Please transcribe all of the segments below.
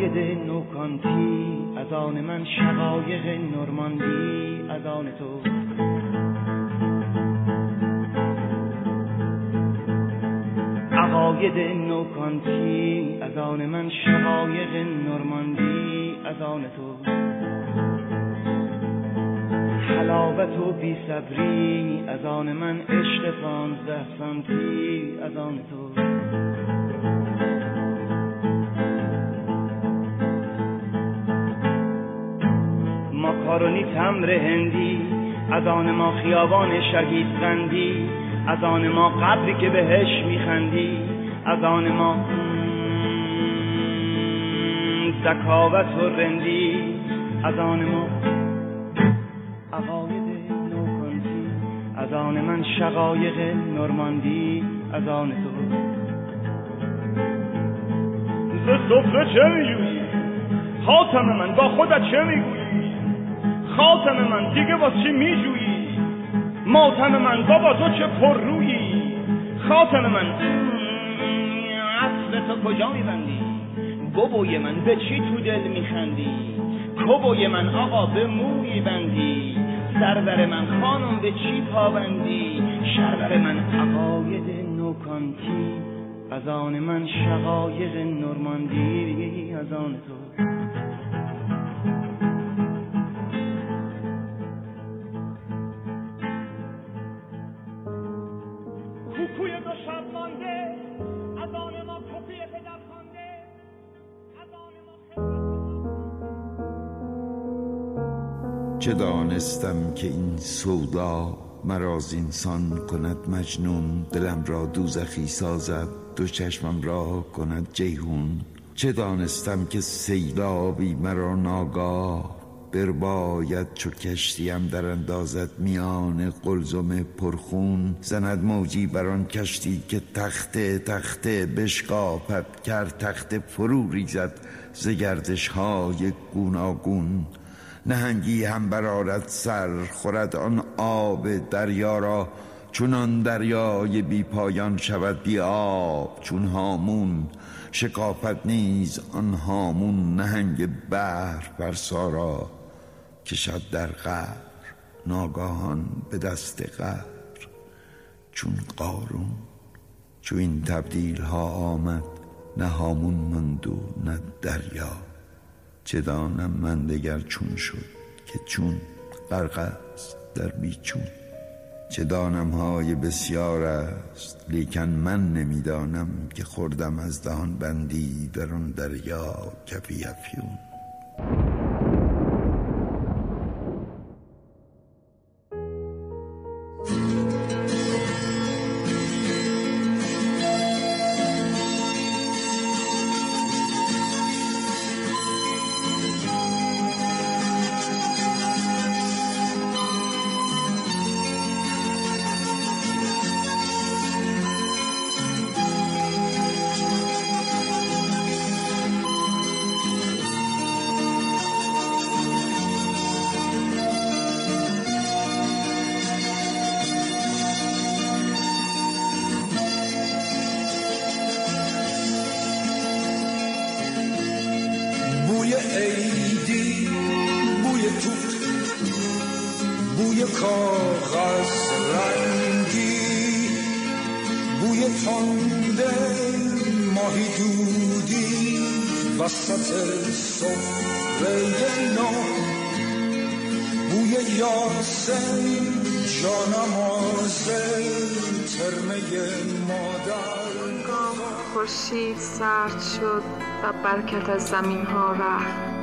عقاید نوکانتی از آن من شقایق نورماندی از آن تو. عقاید نوکانتی از آن من شقایق نورماندی از آن تو. حلاوت و بی صبری از آن من عشق پانزده سانتی از آن تو. ماکارونی تمر هندی. از آن ما خیابان شهید غندی از آن ما قبری که بهش میخندی. از آن ما زکاوت و رندی. از آن ما عقاید نوکانتی. از آن من شقایق نورماندی. از آن تو. ز سفره چه میجویی خاتم من با خودت چه می‌گویی؟ خاتم من دیگه با چی میجویی؟ ماتم من بابا تو چه پر رویی خاتم من. عصر تو کجا میبندی؟ بابوی من به چی تو دل میخندی؟ کبوی من آقا به موی بندی؟ سرور من خانم به چی پابندی؟ شرور من عقاید نوکانتی؟ از آن من شقایق نورماندی؟ از آن تو. چه دانستم که این سودا مرا زینسان کند مجنون دلم را دوزخی سازد دو چشمم را کند جیهون چه دانستم که سیلابی مرا ناگاه برباید چو کشتیم در اندازد میان قلزم پرخون. زند موجی بر آن کشتی که تخته تخته بشکافد کرد تخته فرو ریزد ز گردش های گوناگون. نهنگی هم برارد سر خورد آن آب دریا را. چون آن دریای بی پایان شود بی آب چون هامون شکافت نیز آن هامون نهنگ بحر فرسا را. کشد در قبر ناگاهان به دست قبر. چون قارون چون این تبدیل ها آمد نه هامون ماند و نه دریا. چه دانم من دگر چون شد که چون غرق است در بیچون. چه دانم های بسیار است لیکن من نمی‌دانم که خوردم از دهان بندی در آن دریا کفی افیون. بوی کاغذ رنگی بوی تنده ماهی دودی وسط سفره نو بوی یاسم جانماز ترمه مادر خورشید سرد شد و برکت از زمین ها رفت.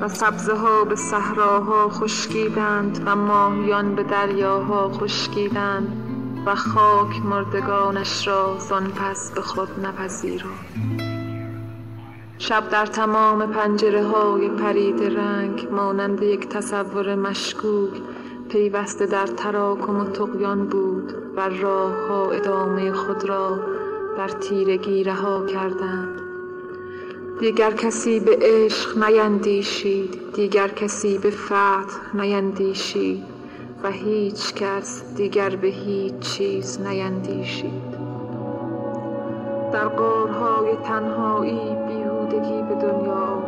و سبزه ها به صحراها خشکیدند و ماهیان به دریاها خشکیدند و خاک مردگانش را زان پس به خود نپذیرفت. شب در تمام پنجره های پرید رنگ مانند یک تصور مشکوک پیوسته در تراکم و تقیان بود و راه ها ادامه خود را در تیرگی رها کردند. دیگر کسی به عشق نیندیشید دیگر کسی به فتح نیندیشید و هیچ کس دیگر به هیچ چیز نیندیشید. در غارهای تنهایی بیهوده تازگی به دنیا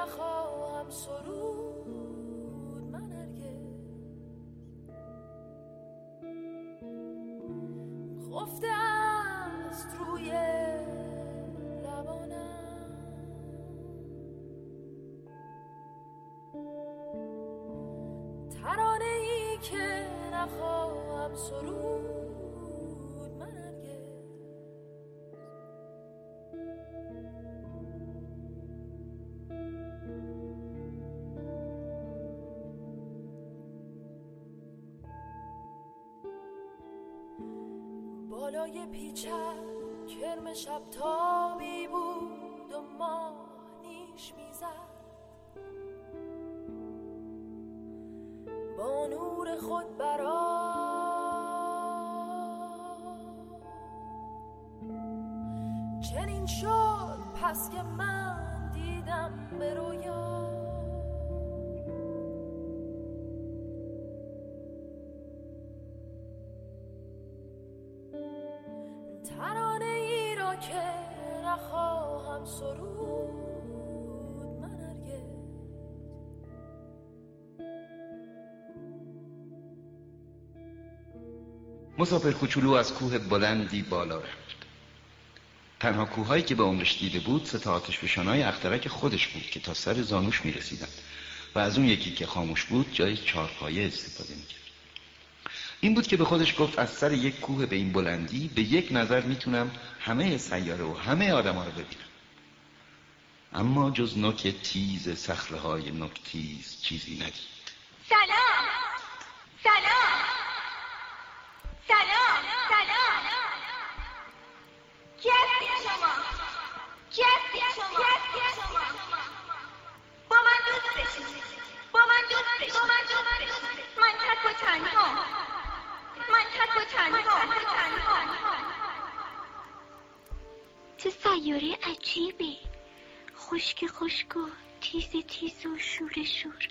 نخواهم سرود. من هرگز خفته است روی لبانم. ترانه ای که نخواهم سرود. بالای پیچم کرم شب تابی بود و ماه نیش می‌زد. با نور خود برا چنین شد پس که من دیدم به رویا. نخواهم سرود من هرگز. مسافر کوچولو از کوه بلندی بالا رفت. تنها کوههایی که به عمرش دیده بود ستا آتش فشانهای اخترک خودش بود که تا سر زانوش می‌رسیدن و از اون یکی که خاموش بود جای چارپایه استفاده می‌کرد. این بود که به خودش گفت از سر یک کوه به این بلندی به یک نظر می‌تونم همه سیاره و همه آدما رو ببینم. اما جز نوک تیز صخره های نکتیز چیزی ندید سلام. سلام. سلام. سلام. کی هستید شما؟ کی هستید شما؟ کی هستید شما؟ با من دوست بشید با من دوست بشید با من دوست بشید من تک و تنها. من تک و تنها. چه سیاره عجیبی. خشک خشک و تیز تیز و شور شور.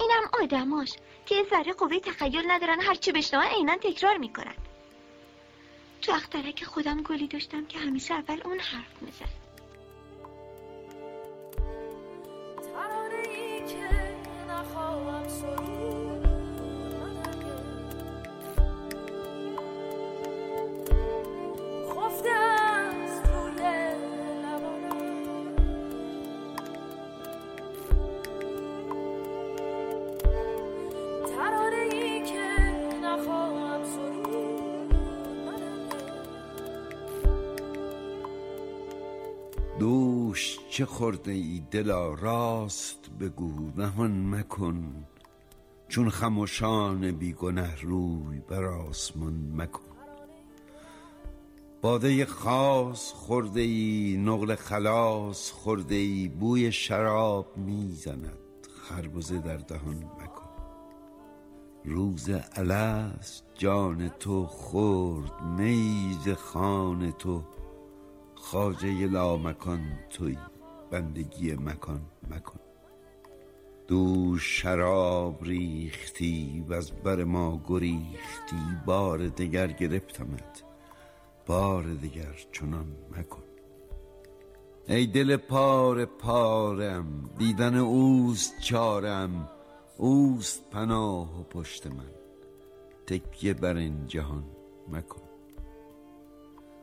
اینم آدماش که ذره قوه تخیل ندارن هرچی بشنوان عینا تکرار می‌کنن. تو اخترک خودم گلی داشتم که همیشه اول اون حرف می‌زد. دوش چه خورده ای دلا؟ راست بگو نهان مکن. چون خموشان بیگنه روی بر آسمان مکن. باده خاص خورده ای نقل خلاص خورده ای بوی شراب می‌زند خربزه در دهان مکن. روز الست جان تو خورد میز خان تو خواجه لامکان توی بندگی مکان مکن دوش شراب ریختی و از بر ما گریختی بار دگر گرفتمت بار دگر چنان مکن. ای دل پار پارم دیدن اوست چارم اوست پناه و پشت من. تکیه بر این جهان مکن.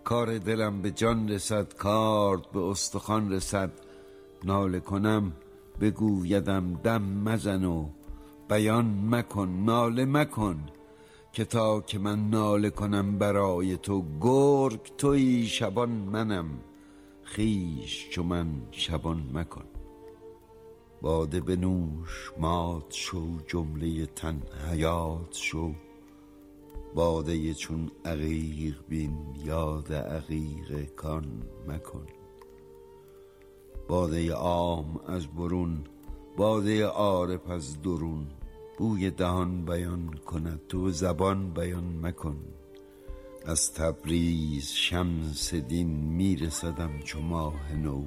کار دلم به جان رسد کارد به استخوان رسد. ناله کنم بگویدم دم مزن و بیان مکن ناله مکن که تا که من ناله کنم برای تو گرگ توی شبان منم خیش چو من شبان مکن. باده بنوش مات شو جمله تن حیات شو. باده چون عقیق بین یاد عقیق کان مکن. باده عام از برون باده عارف از درون. بوی دهان بیان کند تو زبان بیان مکن. از تبریز شمس دین میرسدم چو ماه نو.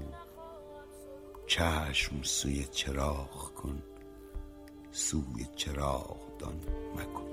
چشم سوی چراغ کن سوی چراغ دان مکن.